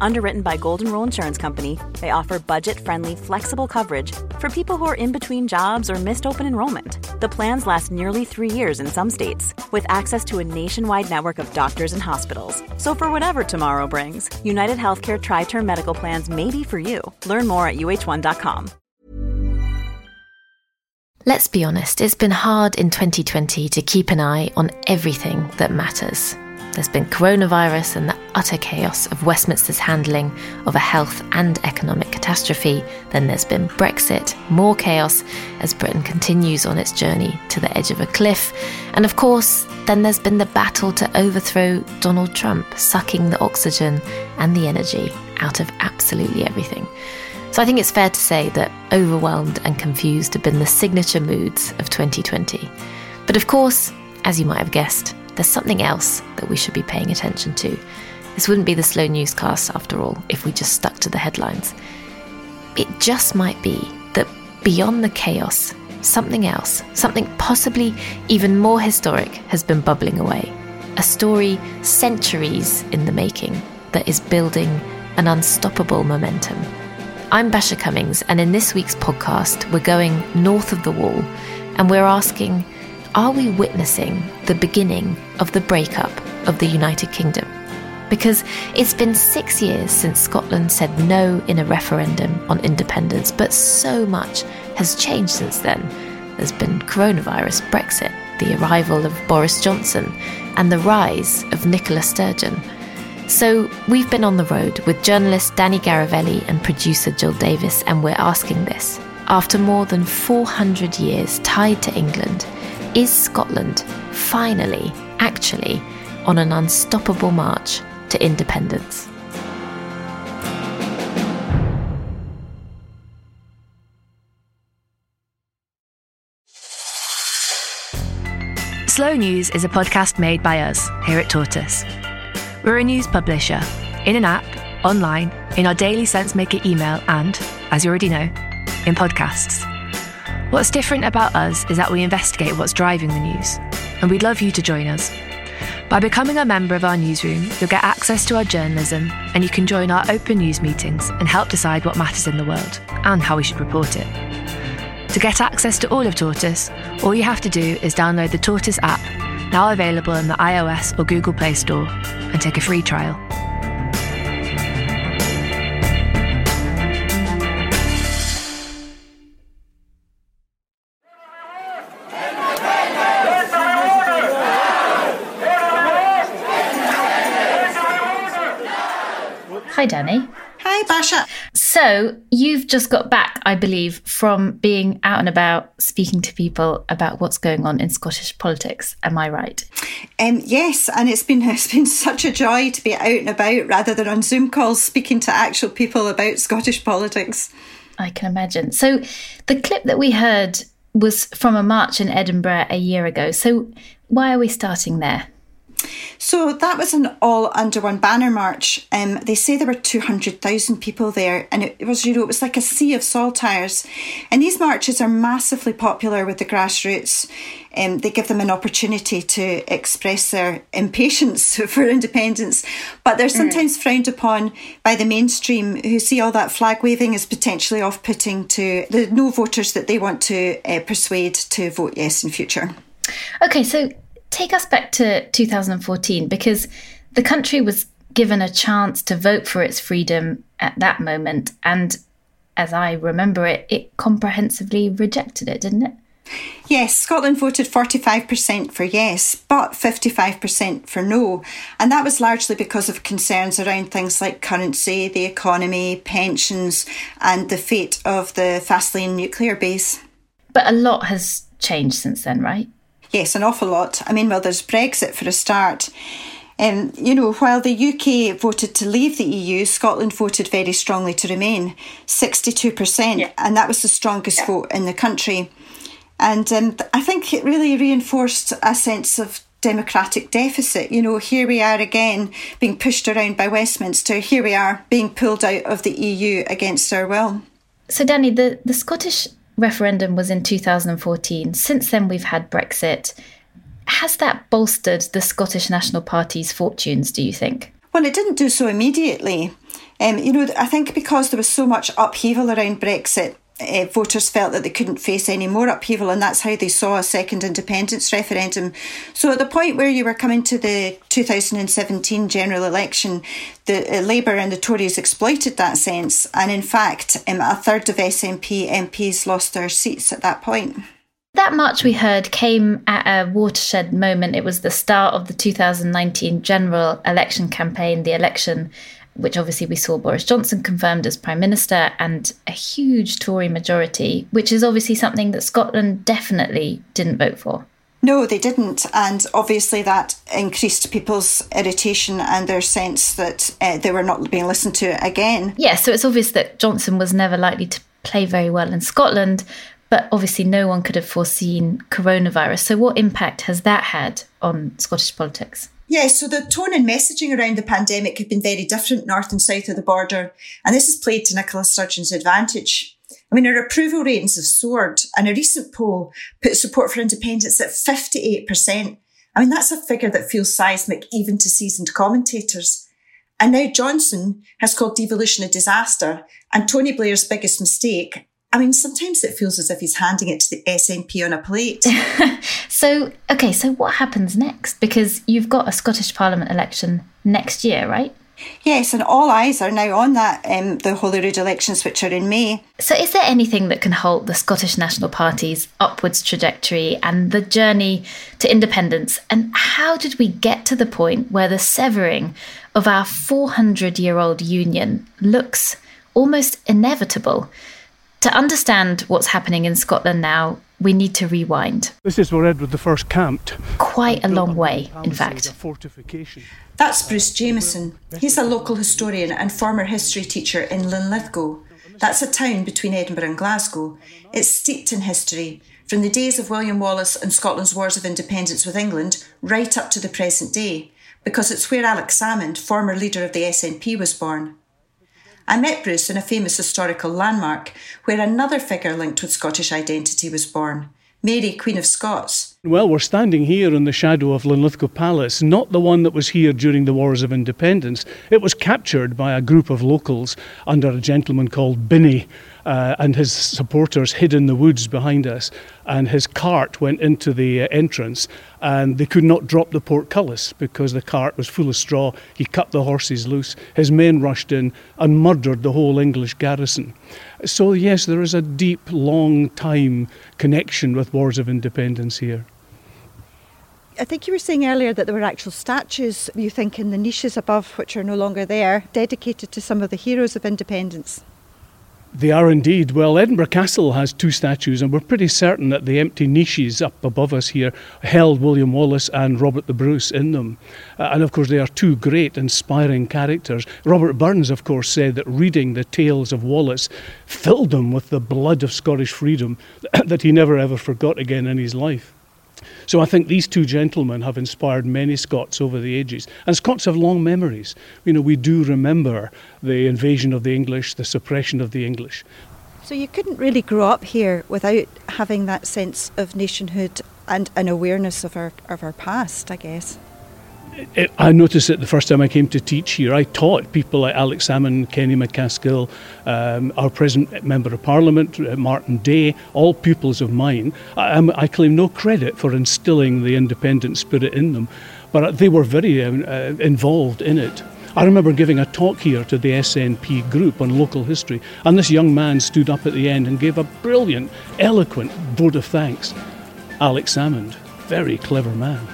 Underwritten by Golden Rule Insurance Company, they offer budget friendly, flexible coverage for people who are in between jobs or missed open enrollment. The plans last nearly three years in some states, with access to a nationwide network of doctors and hospitals. So, for whatever tomorrow brings, United Healthcare Tri Term Medical Plans may be for you. Learn more at uh1.com. Let's be honest, it's been hard in 2020 to keep an eye on everything that matters. There's been coronavirus and the utter chaos of Westminster's handling of a health and economic catastrophe. Then there's been Brexit, more chaos as Britain continues on its journey to the edge of a cliff. And of course, then there's been the battle to overthrow Donald Trump, sucking the oxygen and the energy out of absolutely everything. So I think it's fair to say that overwhelmed and confused have been the signature moods of 2020. But of course, as you might have guessed, there's something else that we should be paying attention to. This wouldn't be the slow newscast after all if we just stuck to the headlines. It just might be that beyond the chaos, something else, something possibly even more historic, has been bubbling away. A story centuries in the making that is building an unstoppable momentum. I'm Basia Cummings, and in this week's podcast, we're going north of the wall and we're asking are we witnessing the beginning of the breakup of the United Kingdom? Because it's been six years since Scotland said no in a referendum on independence, but so much has changed since then. There's been coronavirus, Brexit, the arrival of Boris Johnson, and the rise of Nicola Sturgeon. So we've been on the road with journalist Dani Garavelli and producer Jill Davis, and we're asking this. After more than 400 years tied to England, is Scotland finally, actually, on an unstoppable march to independence? Slow News is a podcast made by us here at Tortoise. We're a news publisher in an app, online, in our daily SenseMaker email, and, as you already know, in podcasts. What's different about us is that we investigate what's driving the news, and we'd love you to join us. By becoming a member of our newsroom, you'll get access to our journalism, and you can join our open news meetings and help decide what matters in the world and how we should report it. To get access to all of Tortoise, all you have to do is download the Tortoise app, now available in the iOS or Google Play Store, and take a free trial. Hi, Dani. Hi, Basia. So, you've just got back, I believe, from being out and about speaking to people about what's going on in Scottish politics. Am I right? Um, yes, and it's been it's been such a joy to be out and about rather than on Zoom calls speaking to actual people about Scottish politics. I can imagine. So, the clip that we heard was from a march in Edinburgh a year ago. So, why are we starting there? So that was an all under one banner march. Um, they say there were 200,000 people there, and it was, you know, it was like a sea of saltires. And these marches are massively popular with the grassroots. Um, they give them an opportunity to express their impatience for independence, but they're sometimes mm. frowned upon by the mainstream who see all that flag waving as potentially off putting to the no voters that they want to uh, persuade to vote yes in future. Okay, so take us back to 2014 because the country was given a chance to vote for its freedom at that moment. And as I remember it, it comprehensively rejected it, didn't it? Yes, Scotland voted 45% for yes, but 55% for no. And that was largely because of concerns around things like currency, the economy, pensions, and the fate of the Faslane nuclear base. But a lot has changed since then, right? Yes, an awful lot. I mean, well, there's Brexit for a start. Um, you know, while the UK voted to leave the EU, Scotland voted very strongly to remain, 62%, yeah. and that was the strongest yeah. vote in the country. And um, I think it really reinforced a sense of democratic deficit. You know, here we are again being pushed around by Westminster. Here we are being pulled out of the EU against our will. So, Dani, the, the Scottish referendum was in 2014. Since then, we've had Brexit. Has that bolstered the Scottish National Party's fortunes, do you think? Well, it didn't do so immediately. Um, you know, I think because there was so much upheaval around Brexit, uh, voters felt that they couldn't face any more upheaval, and that's how they saw a second independence referendum. So, at the point where you were coming to the 2017 general election, the uh, Labour and the Tories exploited that sense, and in fact, um, a third of SNP MPs lost their seats at that point. That march we heard came at a watershed moment. It was the start of the 2019 general election campaign, the election which obviously we saw Boris Johnson confirmed as Prime Minister, and a huge Tory majority, which is obviously something that Scotland definitely didn't vote for. No, they didn't. And obviously, that increased people's irritation and their sense that uh, they were not being listened to again. Yeah, so it's obvious that Johnson was never likely to play very well in Scotland, but obviously, no one could have foreseen coronavirus. So, what impact has that had on Scottish politics? Yeah, so the tone and messaging around the pandemic have been very different north and south of the border, and this has played to Nicola Sturgeon's advantage. I mean, our approval ratings have soared, and a recent poll put support for independence at 58%. I mean, that's a figure that feels seismic even to seasoned commentators. And now Johnson has called devolution a disaster, and Tony Blair's biggest mistake I mean, sometimes it feels as if he's handing it to the SNP on a plate. so, okay, so what happens next? Because you've got a Scottish Parliament election next year, right? Yes, and all eyes are now on that, um, the Holyrood elections, which are in May. So, is there anything that can halt the Scottish National Party's upwards trajectory and the journey to independence? And how did we get to the point where the severing of our 400 year old union looks almost inevitable? To understand what's happening in Scotland now, we need to rewind. This is where Edward I camped. Quite a long way, in fact. That's Bruce Jamieson. He's a local historian and former history teacher in Linlithgow. That's a town between Edinburgh and Glasgow. It's steeped in history, from the days of William Wallace and Scotland's wars of independence with England right up to the present day, because it's where Alex Salmond, former leader of the SNP, was born. I met Bruce in a famous historical landmark where another figure linked with Scottish identity was born Mary, Queen of Scots. Well, we're standing here in the shadow of Linlithgow Palace, not the one that was here during the Wars of Independence. It was captured by a group of locals under a gentleman called Binney uh, and his supporters hid in the woods behind us. And his cart went into the uh, entrance, and they could not drop the portcullis because the cart was full of straw. He cut the horses loose. His men rushed in and murdered the whole English garrison. So, yes, there is a deep, long time connection with wars of independence here. I think you were saying earlier that there were actual statues, you think, in the niches above, which are no longer there, dedicated to some of the heroes of independence. They are indeed. Well, Edinburgh Castle has two statues, and we're pretty certain that the empty niches up above us here held William Wallace and Robert the Bruce in them. Uh, and of course, they are two great, inspiring characters. Robert Burns, of course, said that reading the tales of Wallace filled him with the blood of Scottish freedom that he never ever forgot again in his life. So I think these two gentlemen have inspired many Scots over the ages. And Scots have long memories. You know, we do remember the invasion of the English, the suppression of the English. So you couldn't really grow up here without having that sense of nationhood and an awareness of our of our past, I guess. It, I noticed it the first time I came to teach here. I taught people like Alex Salmond, Kenny MacAskill, um, our present Member of Parliament, uh, Martyn Day, all pupils of mine. I, I, claim no credit for instilling the independent spirit in them, but they were very um, uh, involved in it. I remember giving a talk here to the SNP group on local history, and this young man stood up at the end and gave a brilliant, eloquent vote of thanks. Alex Salmond, very clever man.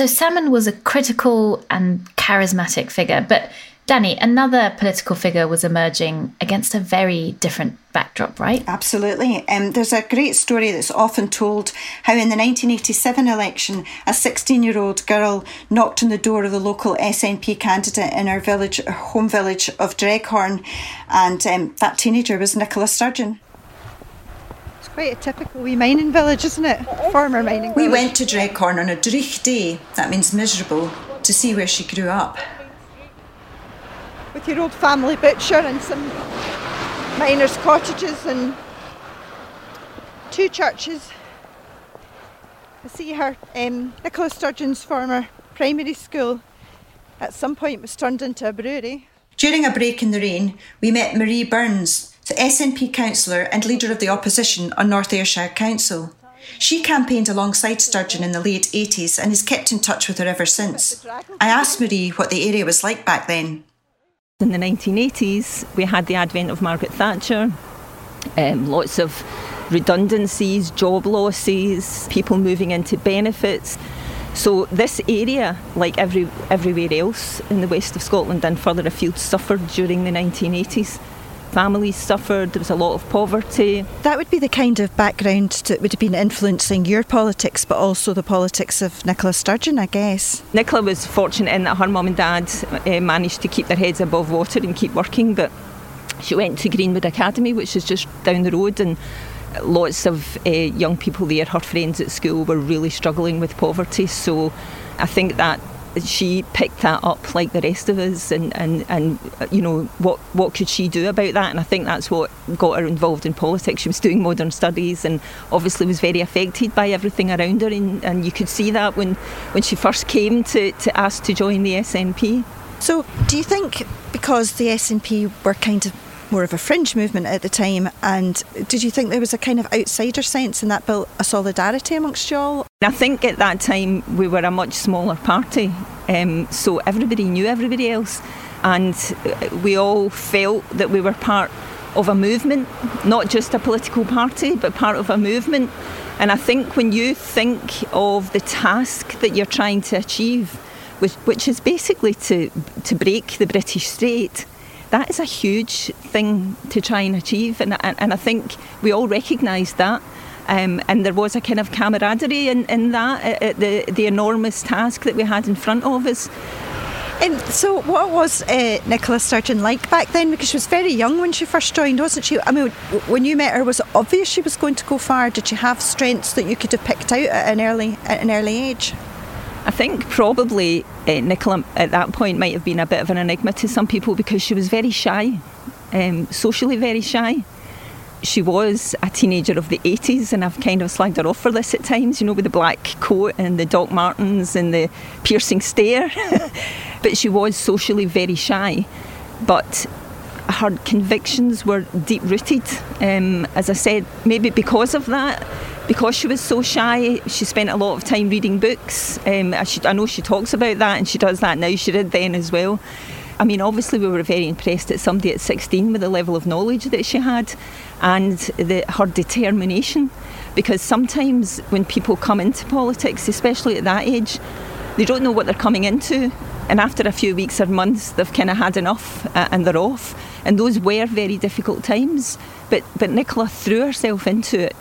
So Salmond was a critical and charismatic figure, but Dani, another political figure was emerging against a very different backdrop, right? Absolutely. Um, there's a great story that's often told how in the 1987 election, a 16 year old girl knocked on the door of the local SNP candidate in her village, her home village of Dreghorn, and um, that teenager was Nicola Sturgeon. Quite a typical wee mining village, isn't it? Former mining We village. went to Dreghorn on a dreich day, that means miserable, to see where she grew up. with your old family butcher and some miners' cottages and two churches. I see her, um, Nicola Sturgeon's former primary school at some point was turned into a brewery. During a break in the rain, we met Marie Burns, the SNP councillor and leader of the opposition on North Ayrshire Council. She campaigned alongside Sturgeon in the late 80s and has kept in touch with her ever since. I asked Marie what the area was like back then. In the 1980s, we had the advent of Margaret Thatcher, um, lots of redundancies, job losses, people moving into benefits. So this area, like every, everywhere else in the west of Scotland and further afield, suffered during the 1980s. Families suffered, there was a lot of poverty. That would be the kind of background that would have been influencing your politics, but also the politics of Nicola Sturgeon, I guess. Nicola was fortunate in that her mum and dad uh, managed to keep their heads above water and keep working, but she went to Greenwood Academy, which is just down the road, and lots of uh, young people there, her friends at school, were really struggling with poverty. So I think that she picked that up like the rest of us and, and, and uh, you know what what could she do about that? And I think that's what got her involved in politics. She was doing modern studies and obviously was very affected by everything around her. And, and you could see that when, when she first came to, to ask to join the SNP So, do you think because the SNP were kind of more of a fringe movement at the time, and did you think there was a kind of outsider sense and that built a solidarity amongst you all? I think at that time we were a much smaller party, um, so everybody knew everybody else, and uh, we all felt that we were part of a movement, not just a political party, but part of a movement. And I think when you think of the task that you're trying to achieve, which, which is basically to to break the British state, that is a huge thing to try and achieve, and and, and I think we all recognised that. Um, and there was a kind of camaraderie in, in that, uh, uh, the, the enormous task that we had in front of us. And so, what was uh, Nicola Sturgeon like back then? Because she was very young when she first joined, wasn't she? I mean, when you met her, was it obvious she was going to go far? Did she have strengths that you could have picked out at an early at an early age? I think probably uh, Nicola at that point might have been a bit of an enigma to some people because she was very shy, um, socially very shy. She was a teenager of the 80s, and I've kind of slagged her off for this at times, you know, with the black coat and the Doc Martens and the piercing stare. but she was socially very shy. But her convictions were deep rooted. Um, as I said, maybe because of that, because she was so shy, she spent a lot of time reading books. Um, I, should, I know she talks about that and she does that now, she did then as well. I mean, obviously, we were very impressed at somebody at 16 with the level of knowledge that she had and the, her determination. Because sometimes when people come into politics, especially at that age, they don't know what they're coming into. And after a few weeks or months, they've kind of had enough uh, and they're off. And those were very difficult times. But, but Nicola threw herself into it.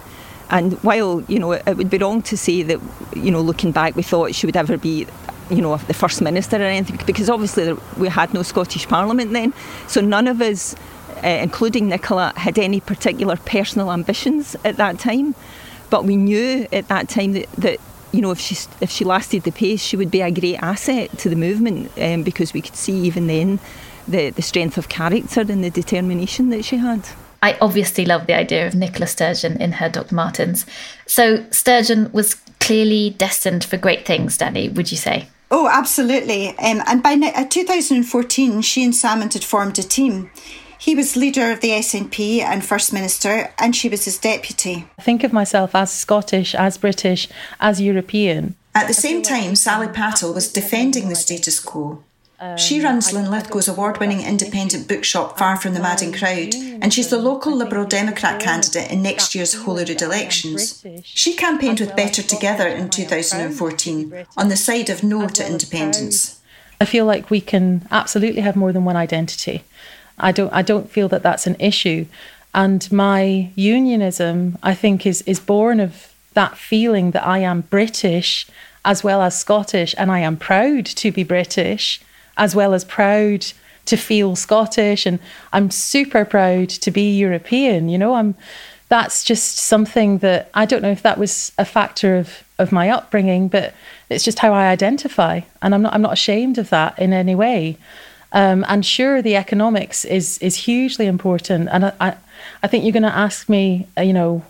And while, you know, it would be wrong to say that, you know, looking back, we thought she would ever be you know, the First Minister or anything, because obviously we had no Scottish Parliament then. So none of us, uh, including Nicola, had any particular personal ambitions at that time. But we knew at that time that, that you know, if she, if she lasted the pace, she would be a great asset to the movement um, because we could see even then the, the strength of character and the determination that she had. I obviously love the idea of Nicola Sturgeon in her Dr. Martens. So Sturgeon was clearly destined for great things, Dani, would you say? Oh, absolutely. Um, and by uh, 2014, she and Salmond had formed a team. He was leader of the SNP and First Minister, and she was his deputy. I think of myself as Scottish, as British, as European. At the same time, Sally Pattle was defending the status quo. She runs Linlithgow's award winning independent bookshop Far From the Madding Crowd, and she's the local Liberal Democrat candidate in next year's Holyrood elections. She campaigned with Better Together in 2014 on the side of no to independence. I feel like we can absolutely have more than one identity. I don't, I don't feel that that's an issue. And my unionism, I think, is, is born of that feeling that I am British as well as Scottish, and I am proud to be British as well as proud to feel Scottish and I'm super proud to be European. You know, I'm that's just something that I don't know if that was a factor of of my upbringing, but it's just how I identify, and I'm not I'm not ashamed of that in any way. Um, and sure, the economics is is hugely important, and I I, I think you're going to ask me, uh, you know,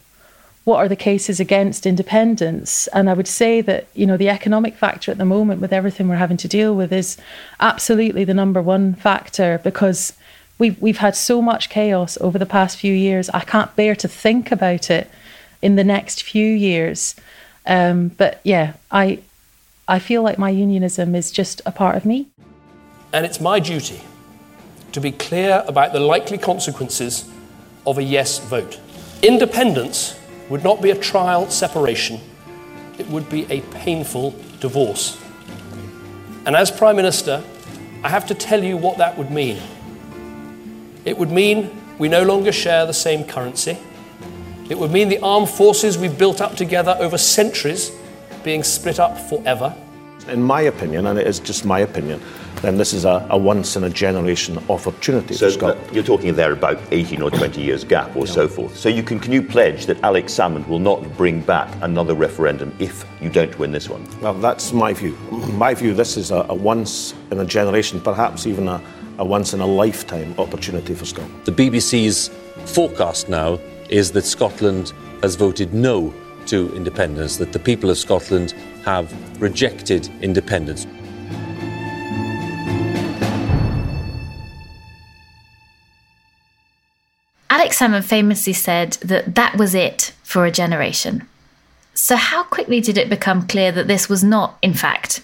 what are the cases against independence? And I would say that, you know, the economic factor at the moment with everything we're having to deal with is absolutely the number one factor because we've, we've had so much chaos over the past few years. I can't bear to think about it in the next few years. Um, but yeah, I, I feel like my unionism is just a part of me. And it's my duty to be clear about the likely consequences of a yes vote. Independence would not be a trial separation, it would be a painful divorce. And as Prime Minister, I have to tell you what that would mean. It would mean we no longer share the same currency. It would mean the armed forces we've built up together over centuries being split up forever. In my opinion, and it is just my opinion, then this is a, a once in a generation opportunity so for Scotland. You're talking there about 18 or 20 years gap or yeah. so forth. So you can can you pledge that Alex Salmond will not bring back another referendum if you don't win this one? Well, that's my view. My view, this is a, a once in a generation, perhaps even a, a once in a lifetime opportunity for Scotland. The BBC's forecast now is that Scotland has voted no to independence, that the people of Scotland have rejected independence. Alex Salmond famously said that that was it for a generation. So, how quickly did it become clear that this was not, in fact,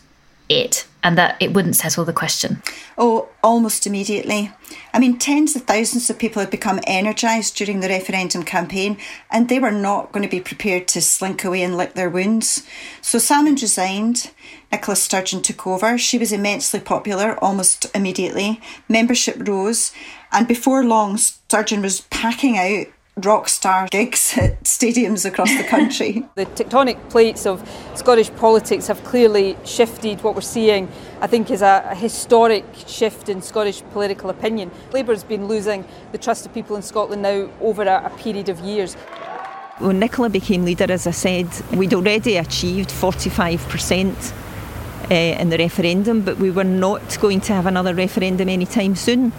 it and that it wouldn't settle the question? Oh, almost immediately. I mean, tens of thousands of people had become energised during the referendum campaign and they were not going to be prepared to slink away and lick their wounds. So Salmond resigned. Nicola Sturgeon took over. She was immensely popular almost immediately. Membership rose. And before long, Sturgeon was packing out rock star gigs at stadiums across the country. the tectonic plates of Scottish politics have clearly shifted. What we're seeing, I think, is a, a historic shift in Scottish political opinion. Labour's been losing the trust of people in Scotland now over a, a period of years. When Nicola became leader, as I said, we'd already achieved 45% uh, in the referendum, but we were not going to have another referendum anytime soon.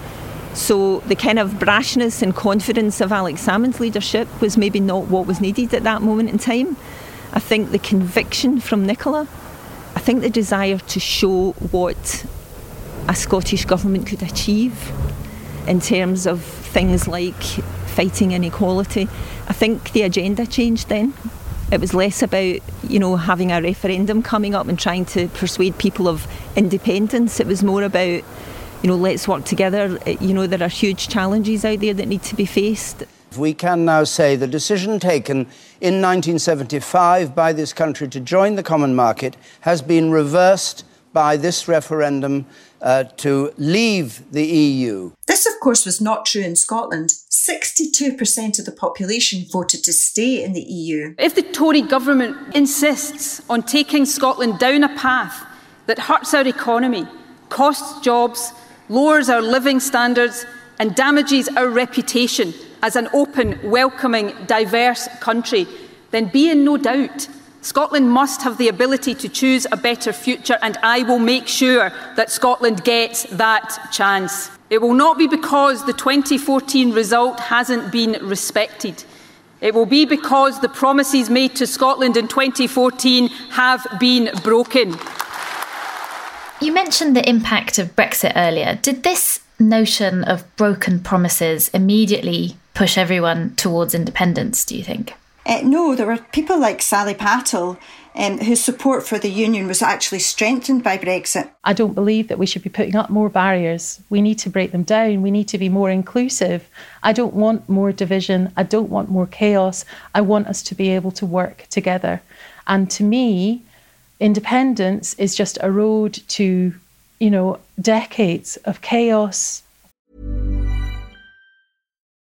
So the kind of brashness and confidence of Alex Salmond's leadership was maybe not what was needed at that moment in time. I think the conviction from Nicola, I think the desire to show what a Scottish government could achieve in terms of things like fighting inequality. I think the agenda changed then. It was less about, you know, having a referendum coming up and trying to persuade people of independence. It was more about you know, let's work together. You know, there are huge challenges out there that need to be faced. We can now say the decision taken in 1975 by this country to join the common market has been reversed by this referendum uh, to leave the EU. This, of course, was not true in Scotland. 62% of the population voted to stay in the EU. If the Tory government insists on taking Scotland down a path that hurts our economy, costs jobs, lowers our living standards and damages our reputation as an open, welcoming, diverse country, then be in no doubt Scotland must have the ability to choose a better future, and I will make sure that Scotland gets that chance. It will not be because the 2014 result hasn't been respected. It will be because the promises made to Scotland in 2014 have been broken. You mentioned the impact of Brexit earlier. Did this notion of broken promises immediately push everyone towards independence, do you think? Uh, no, there were people like Sally Pattle um, whose support for the union was actually strengthened by Brexit. I don't believe that we should be putting up more barriers. We need to break them down. We need to be more inclusive. I don't want more division. I don't want more chaos. I want us to be able to work together. And to me, independence is just a road to, you know, decades of chaos.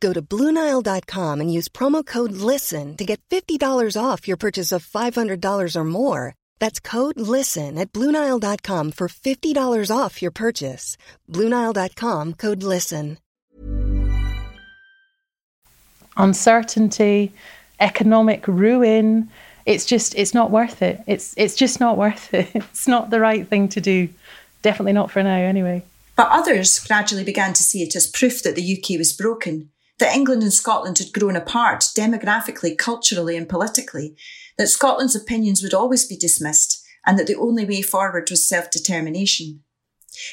Go to Bluenile.com and use promo code LISTEN to get $50 off your purchase of $500 or more. That's code LISTEN at Bluenile.com for $50 off your purchase. Bluenile.com code LISTEN. Uncertainty, economic ruin. It's just, it's not worth it. It's, it's just not worth it. It's not the right thing to do. Definitely not for now, anyway. But others gradually began to see it as proof that the UK was broken that England and Scotland had grown apart demographically, culturally, and politically, that Scotland's opinions would always be dismissed, and that the only way forward was self determination.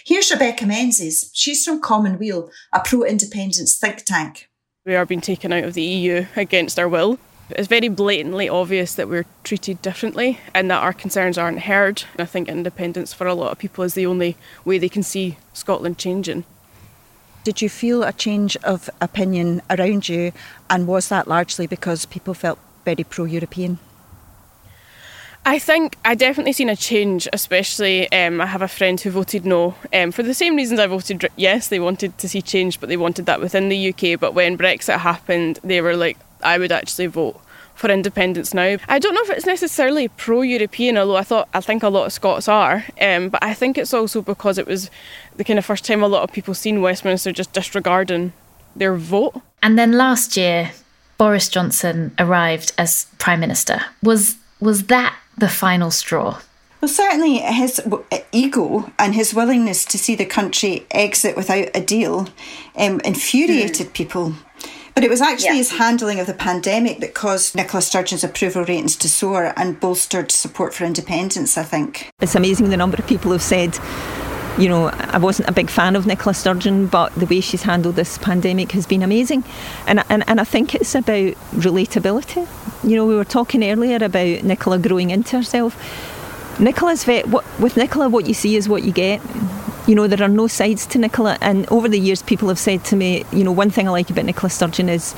Here's Rebecca Menzies. She's from Common Weal, a pro independence think tank. We are being taken out of the EU against our will. It's very blatantly obvious that we're treated differently and that our concerns aren't heard. I think independence for a lot of people is the only way they can see Scotland changing. Did you feel a change of opinion around you, and was that largely because people felt very pro European? I think I definitely seen a change, especially um, I have a friend who voted no um, for the same reasons I voted yes. They wanted to see change, but they wanted that within the UK. But when Brexit happened, they were like, I would actually vote for independence now. I don't know if it's necessarily pro-European, although I thought I think a lot of Scots are. Um, but I think it's also because it was the kind of first time a lot of people seen Westminster just disregarding their vote. And then last year, Boris Johnson arrived as prime minister. Was was that the final straw? Well, certainly his ego and his willingness to see the country exit without a deal um, infuriated mm. people. But it was actually yeah. his handling of the pandemic that caused Nicola Sturgeon's approval ratings to soar and bolstered support for independence, I think. It's amazing the number of people who've said, you know, I wasn't a big fan of Nicola Sturgeon, but the way she's handled this pandemic has been amazing. And, and, and I think it's about relatability. You know, we were talking earlier about Nicola growing into herself. Nicola's vet, what, with Nicola, what you see is what you get you know, there are no sides to Nicola. And over the years, people have said to me, you know, one thing I like about Nicola Sturgeon is,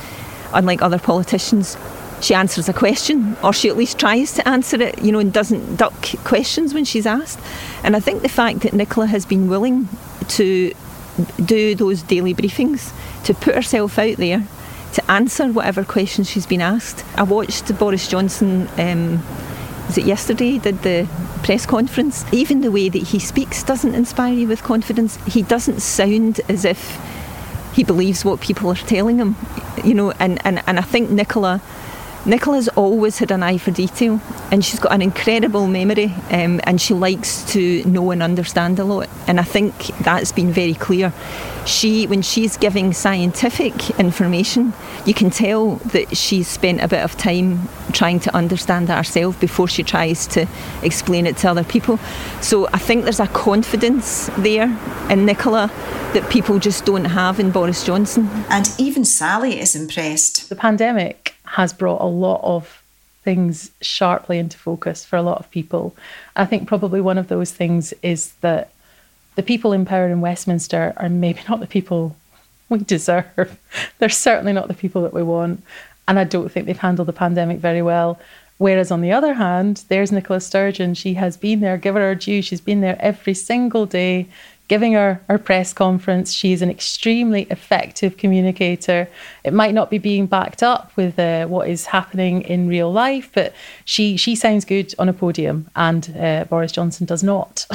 unlike other politicians, she answers a question, or she at least tries to answer it, you know, and doesn't duck questions when she's asked. And I think the fact that Nicola has been willing to do those daily briefings, to put herself out there, to answer whatever questions she's been asked. I watched Boris Johnson. Um, was it yesterday did the press conference. Even the way that he speaks doesn't inspire you with confidence. He doesn't sound as if he believes what people are telling him, you know. And, and, and I think Nicola Nicola's always had an eye for detail and she's got an incredible memory um, and she likes to know and understand a lot. And I think that's been very clear. She, when she's giving scientific information, you can tell that she's spent a bit of time trying to understand it herself before she tries to explain it to other people. So I think there's a confidence there in Nicola that people just don't have in Boris Johnson. And even Sally is impressed. The pandemic has brought a lot of things sharply into focus for a lot of people. I think probably one of those things is that the people in power in Westminster are maybe not the people we deserve. They're certainly not the people that we want. And I don't think they've handled the pandemic very well. Whereas on the other hand, there's Nicola Sturgeon. She has been there, give her her due. She's been there every single day giving her, her press conference. She's an extremely effective communicator. It might not be being backed up with uh, what is happening in real life, but she, she sounds good on a podium, and uh, Boris Johnson does not.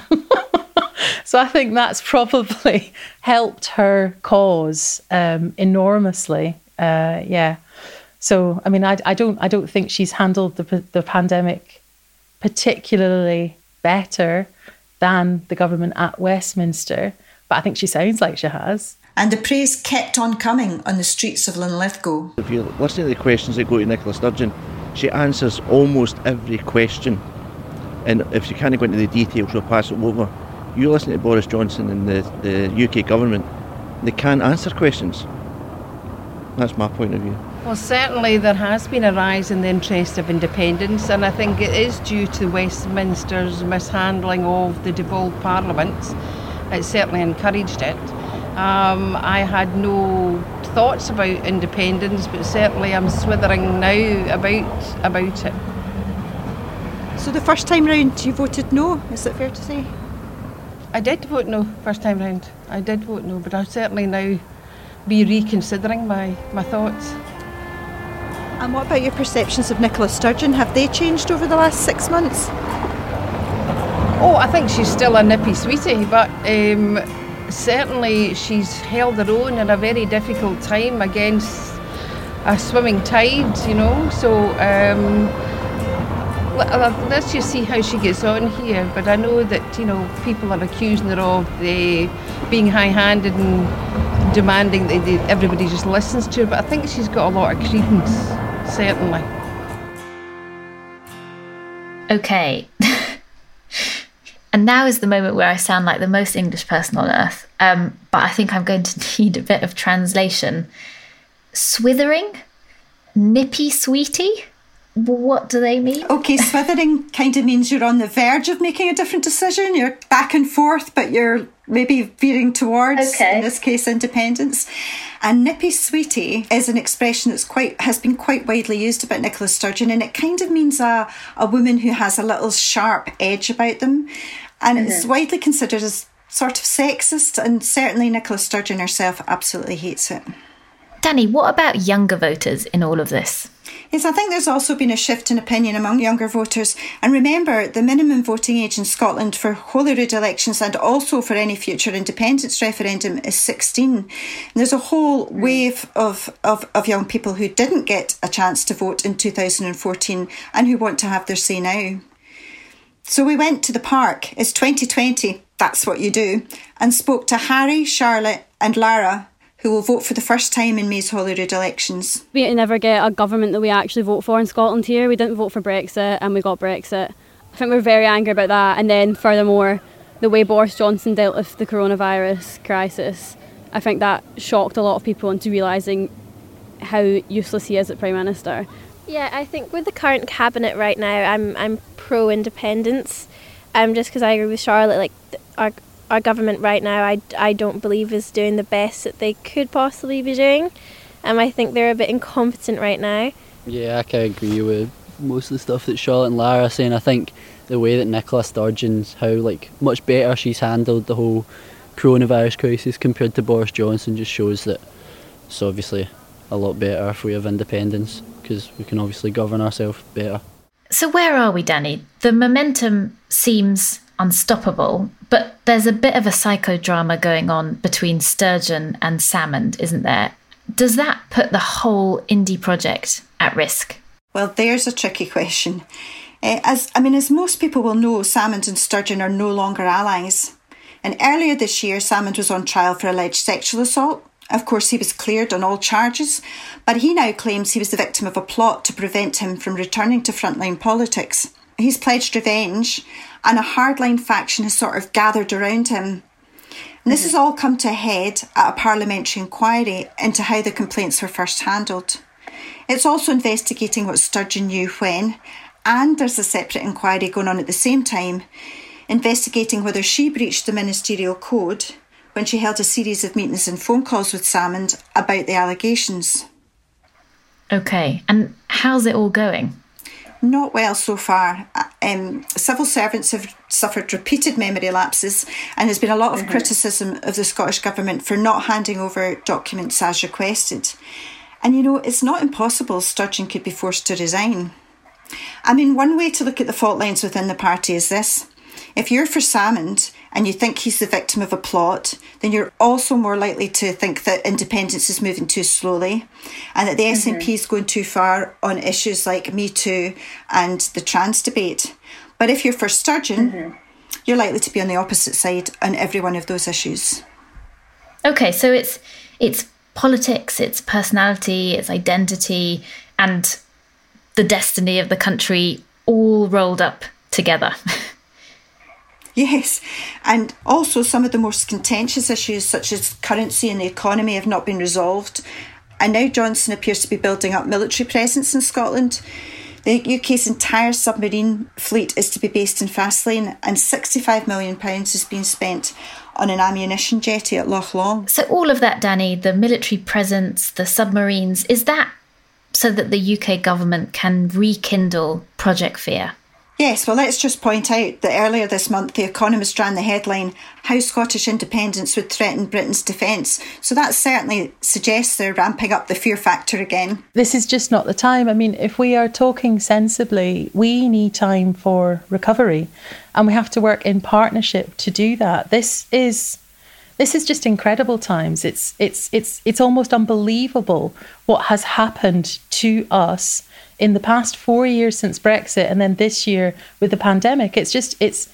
so I think that's probably helped her cause um, enormously. Uh, yeah. So I mean, I, I don't I don't think she's handled the the pandemic particularly better than the government at Westminster, but I think she sounds like she has. And the praise kept on coming on the streets of Linlithgow. If you listen to the questions that go to Nicola Sturgeon, she answers almost every question. And if she can't go into the details, we'll pass it over. You listen to Boris Johnson and the, the UK government, they can't answer questions. That's my point of view. Well, certainly there has been a rise in the interest of independence, and I think it is due to Westminster's mishandling of the devolved parliaments. It certainly encouraged it. Um, I had no thoughts about independence, but certainly I'm swithering now about about it. So the first time round, you voted no. Is it fair to say? I did vote no first time round. I did vote no, but I'll certainly now be reconsidering my, my thoughts. And what about your perceptions of Nicola Sturgeon? Have they changed over the last six months? Oh, I think she's still a nippy sweetie, but um, certainly she's held her own in a very difficult time against a swimming tide, you know. So um, let's just see how she gets on here. But I know that you know people are accusing her of the being high-handed and demanding that everybody just listens to her. But I think she's got a lot of credence certainly. Okay. and now is the moment where I sound like the most English person on earth. Um, but I think I'm going to need a bit of translation. Swithering? Nippy sweetie? What do they mean? Okay, swithering kind of means you're on the verge of making a different decision. You're back and forth, but you're maybe veering towards, okay. in this case, independence. And nippy sweetie is an expression that's quite has been quite widely used about Nicola Sturgeon, and it kind of means a a woman who has a little sharp edge about them, and mm-hmm. it's widely considered as sort of sexist. And certainly, Nicola Sturgeon herself absolutely hates it. Dani, what about younger voters in all of this? Yes, I think there's also been a shift in opinion among younger voters. And remember, the minimum voting age in Scotland for Holyrood elections and also for any future independence referendum is 16. And there's a whole hmm. wave of, of, of young people who didn't get a chance to vote in 2014 and who want to have their say now. So we went to the park. It's 2020, that's what you do, and spoke to Harry, Charlotte, and Lara, who will vote for the first time in May's Holyrood elections. We never get a government that we actually vote for in Scotland here. We didn't vote for Brexit and we got Brexit. I think we're very angry about that. And then, furthermore, the way Boris Johnson dealt with the coronavirus crisis, I think that shocked a lot of people into realising how useless he is as Prime Minister. Yeah, I think with the current cabinet right now, I'm I'm pro independence. Um, just because I agree with Charlotte, like our our government right now, I, I don't believe is doing the best that they could possibly be doing. Um, I think they're a bit incompetent right now. Yeah, I can agree with most of the stuff that Charlotte and Lara are saying. I think the way that Nicola Sturgeon's, how like much better she's handled the whole coronavirus crisis compared to Boris Johnson just shows that it's obviously a lot better if we have independence because we can obviously govern ourselves better. So, where are we, Dani? The momentum seems unstoppable, but there's a bit of a psychodrama going on between Sturgeon and Salmond, isn't there? Does that put the whole indie project at risk? Well, there's a tricky question. Uh, as I mean, as most people will know, Salmond and Sturgeon are no longer allies. And earlier this year, Salmond was on trial for alleged sexual assault. Of course, he was cleared on all charges, but he now claims he was the victim of a plot to prevent him from returning to frontline politics. He's pledged revenge, and a hardline faction has sort of gathered around him. And this mm-hmm. has all come to a head at a parliamentary inquiry into how the complaints were first handled. It's also investigating what Sturgeon knew when, and there's a separate inquiry going on at the same time investigating whether she breached the ministerial code when she held a series of meetings and phone calls with Salmond about the allegations. Okay, and how's it all going? Not well so far. Um, civil servants have suffered repeated memory lapses, and there's been a lot of mm-hmm. criticism of the Scottish Government for not handing over documents as requested. And you know, it's not impossible Sturgeon could be forced to resign. I mean, one way to look at the fault lines within the party is this if you're for Salmond and you think he's the victim of a plot, then you're also more likely to think that independence is moving too slowly and that the mm-hmm. SNP is going too far on issues like Me Too and the trans debate. But if you're for Sturgeon, mm-hmm. you're likely to be on the opposite side on every one of those issues. Okay, so it's it's politics, it's personality, it's identity, and the destiny of the country all rolled up together. Yes, and also some of the most contentious issues, such as currency and the economy, have not been resolved. And now Johnson appears to be building up military presence in Scotland. The UK's entire submarine fleet is to be based in Faslane, and £65 million has been spent on an ammunition jetty at Loch Long. So, all of that, Dani, the military presence, the submarines, is that so that the UK government can rekindle Project Fear? Yes, well, let's just point out that earlier this month, The Economist ran the headline, How Scottish Independence Would Threaten Britain's Defence. So that certainly suggests they're ramping up the fear factor again. This is just not the time. I mean, if we are talking sensibly, we need time for recovery and we have to work in partnership to do that. This is this is just incredible times. It's it's it's it's almost unbelievable what has happened to us in the past four years since Brexit, and then this year with the pandemic. It's just it's.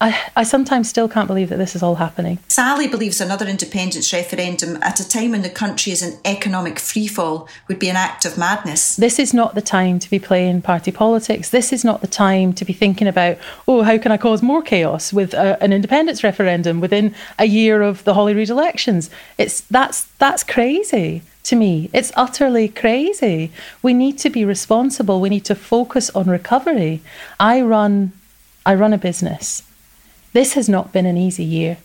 I, I sometimes still can't believe that this is all happening. Sally believes another independence referendum at a time when the country is in economic freefall would be an act of madness. This is not the time to be playing party politics. This is not the time to be thinking about, oh, how can I cause more chaos with a, an independence referendum within a year of the Holyrood elections? It's that's that's crazy to me. It's utterly crazy. We need to be responsible. We need to focus on recovery. I run I run a business. This has not been an easy year.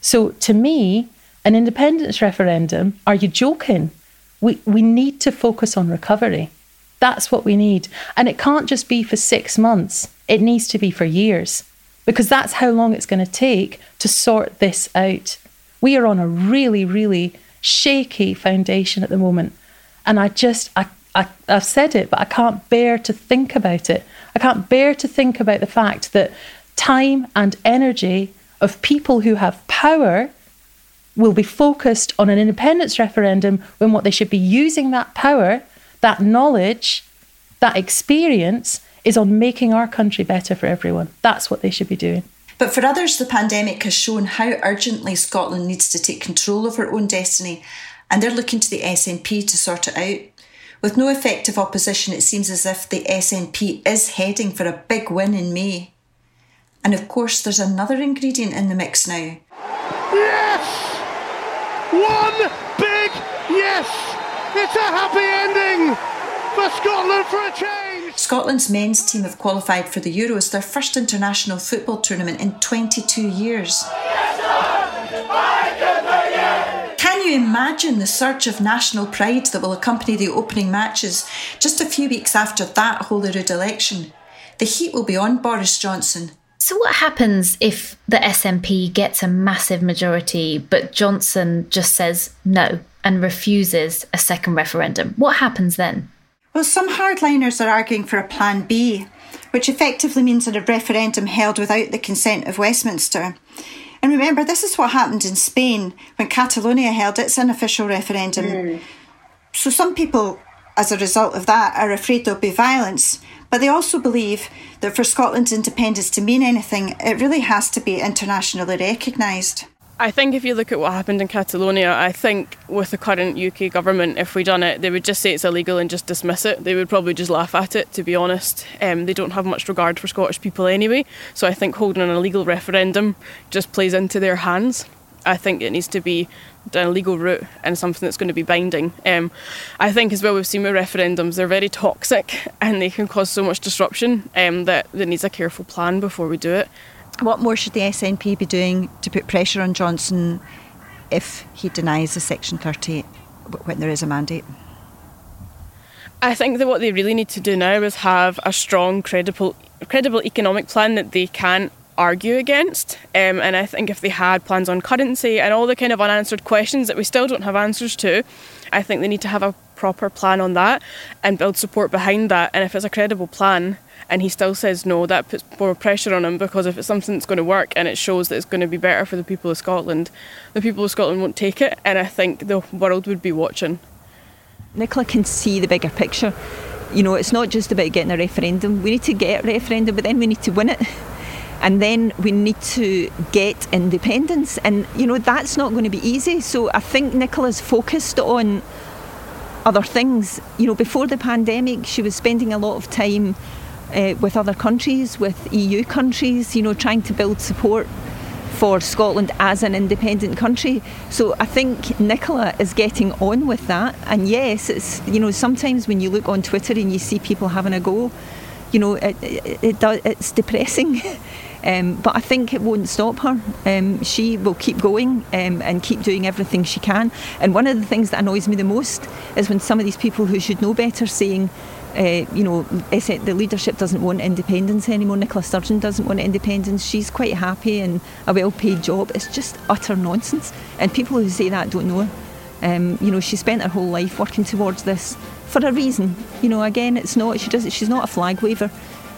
So, to me, an independence referendum, are you joking? We, we need to focus on recovery. That's what we need. And it can't just be for six months, it needs to be for years because that's how long it's going to take to sort this out. We are on a really, really shaky foundation at the moment. And I just, I, I, I've said it, but I can't bear to think about it. I can't bear to think about the fact that time and energy of people who have power will be focused on an independence referendum when what they should be using that power, that knowledge, that experience is on making our country better for everyone. That's what they should be doing. But for others, the pandemic has shown how urgently Scotland needs to take control of her own destiny, and they're looking to the SNP to sort it out. With no effective opposition, it seems as if the SNP is heading for a big win in May. And of course, there's another ingredient in the mix now. Yes! One big yes! It's a happy ending for Scotland for a change! Scotland's men's team have qualified for the Euros, their first international football tournament in 22 years. Can you imagine the surge of national pride that will accompany the opening matches just a few weeks after that Holyrood election? The heat will be on Boris Johnson. So, what happens if the SNP gets a massive majority, but Johnson just says no and refuses a second referendum? What happens then? Well, some hardliners are arguing for a Plan B, which effectively means a referendum held without the consent of Westminster. And remember, this is what happened in Spain when Catalonia held its unofficial referendum. Mm. So some people, as a result of that, are afraid there'll be violence. But they also believe that for Scotland's independence to mean anything, it really has to be internationally recognised. I think if you look at what happened in Catalonia, I think with the current UK government, if we done it, they would just say it's illegal and just dismiss it. They would probably just laugh at it, to be honest. Um, they don't have much regard for Scottish people anyway. So I think holding an illegal referendum just plays into their hands. I think it needs to be done a legal route and something that's going to be binding. Um, I think as well we've seen with referendums, they're very toxic and they can cause so much disruption um, that there needs a careful plan before we do it. What more should the SNP be doing to put pressure on Johnson if he denies the Section 30 when there is a mandate? I think that what they really need to do now is have a strong, credible, credible economic plan that they can argue against. Um, and I think if they had plans on currency and all the kind of unanswered questions that we still don't have answers to, I think they need to have a proper plan on that and build support behind that. And if it's a credible plan, and he still says no, that puts more pressure on him because if it's something that's going to work and it shows that it's going to be better for the people of Scotland, the people of Scotland won't take it, and I think the world would be watching. Nicola can see the bigger picture. You know, it's not just about getting a referendum. We need to get a referendum, but then we need to win it. And then we need to get independence. And, you know, that's not going to be easy. So I think Nicola's focused on other things. You know, before the pandemic, she was spending a lot of time uh, with other countries, with EU countries, you know, trying to build support for Scotland as an independent country. So I think Nicola is getting on with that. And yes, it's you know sometimes when you look on Twitter and you see people having a go, you know it it, it does, it's depressing. Um, but I think it won't stop her. Um, she will keep going um, and keep doing everything she can. And one of the things that annoys me the most is when some of these people who should know better saying uh, you know, the leadership doesn't want independence anymore. Nicola Sturgeon doesn't want independence. She's quite happy in a well-paid job. It's just utter nonsense. And people who say that don't know her. Um, you know, she spent her whole life working towards this for a reason. You know, again, it's not. She does. She's not a flag waver.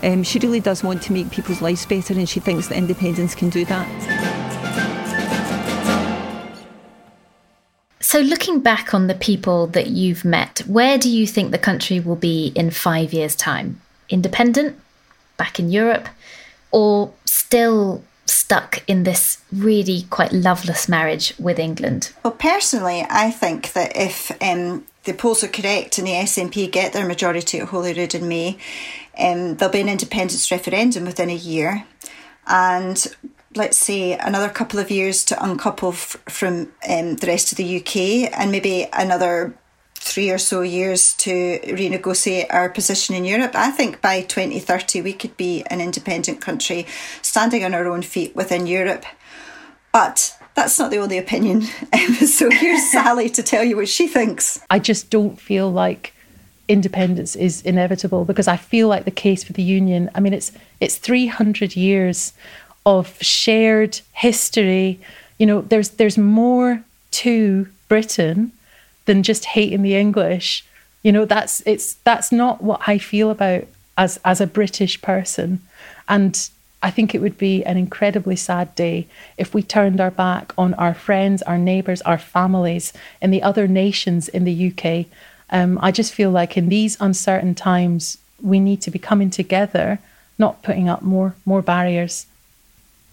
Um, she really does want to make people's lives better, and she thinks that independence can do that. So, looking back on the people that you've met, where do you think the country will be in five years' time? Independent, back in Europe, or still stuck in this really quite loveless marriage with England? Well, personally, I think that if um, the polls are correct and the SNP get their majority at Holyrood in May, um, there'll be an independence referendum within a year. And let's say, another couple of years to uncouple f- from um, the rest of the UK and maybe another three or so years to renegotiate our position in Europe. I think by 2030 we could be an independent country standing on our own feet within Europe. But that's not the only opinion. so here's Sally to tell you what she thinks. I just don't feel like independence is inevitable because I feel like the case for the union, I mean it's it's 300 years of shared history. You know, there's there's more to Britain than just hating the English. You know, that's it's that's not what I feel about as as a British person. And I think it would be an incredibly sad day if we turned our back on our friends, our neighbours, our families, and the other nations in the UK. Um, I just feel like in these uncertain times, we need to be coming together, not putting up more more barriers.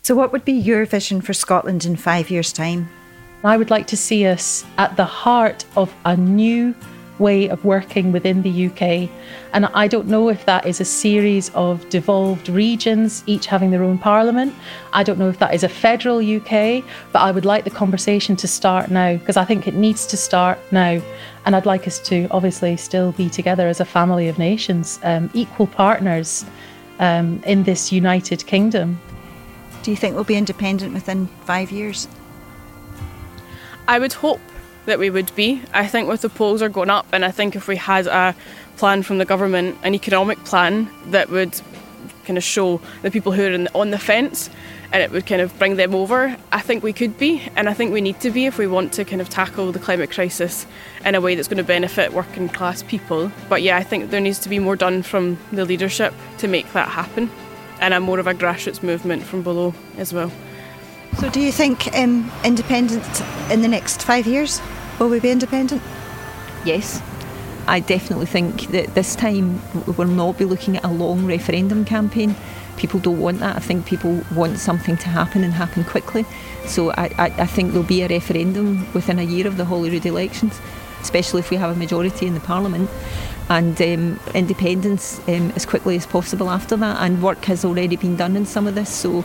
So, what would be your vision for Scotland in five years' time? I would like to see us at the heart of a new way of working within the UK. And I don't know if that is a series of devolved regions, each having their own parliament. I don't know if that is a federal UK, but I would like the conversation to start now because I think it needs to start now. And I'd like us to obviously still be together as a family of nations, um, equal partners um, in this united kingdom. Do you think we'll be independent within five years? I would hope that we would be. I think with the polls are going up, and I think if we had a plan from the government, an economic plan that would kind of show the people who are in, on the fence and it would kind of bring them over. I think we could be, and I think we need to be if we want to kind of tackle the climate crisis in a way that's going to benefit working class people. But yeah, I think there needs to be more done from the leadership to make that happen, and a more of a grassroots movement from below as well. So, do you think um, independent in the next five years? Will we be independent? Yes. I definitely think that this time we'll not be looking at a long referendum campaign. People don't want that. I think people want something to happen and happen quickly. So I, I, I think there'll be a referendum within a year of the Holyrood elections, especially if we have a majority in the Parliament. And um, independence um, as quickly as possible after that. And work has already been done in some of this. So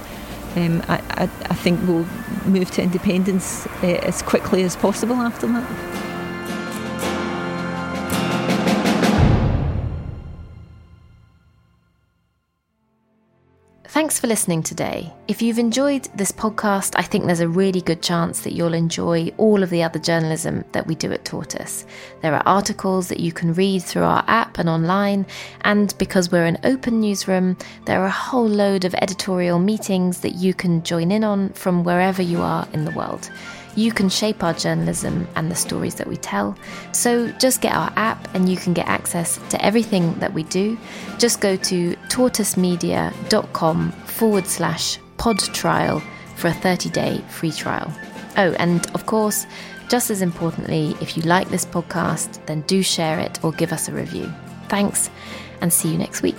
um, I, I, I, think we'll move to independence uh, as quickly as possible after that. Thanks for listening today. If you've enjoyed this podcast, I think there's a really good chance that you'll enjoy all of the other journalism that we do at Tortoise. There are articles that you can read through our app and online, and because we're an open newsroom, there are a whole load of editorial meetings that you can join in on from wherever you are in the world. You can shape our journalism and the stories that we tell. So just get our app and you can get access to everything that we do. Just go to tortoisemedia.com forward slash pod trial for a 30 day free trial. Oh, and of course, just as importantly, if you like this podcast, then do share it or give us a review. Thanks, and see you next week.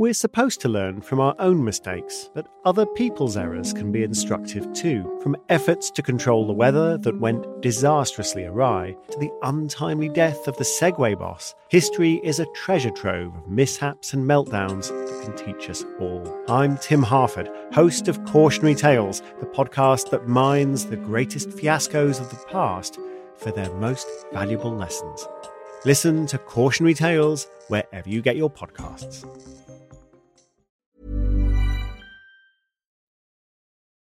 We're supposed to learn from our own mistakes, but other people's errors can be instructive too. From efforts to control the weather that went disastrously awry to the untimely death of the Segway boss, history is a treasure trove of mishaps and meltdowns that can teach us all. I'm Tim Harford, host of Cautionary Tales, the podcast that mines the greatest fiascos of the past for their most valuable lessons. Listen to Cautionary Tales wherever you get your podcasts.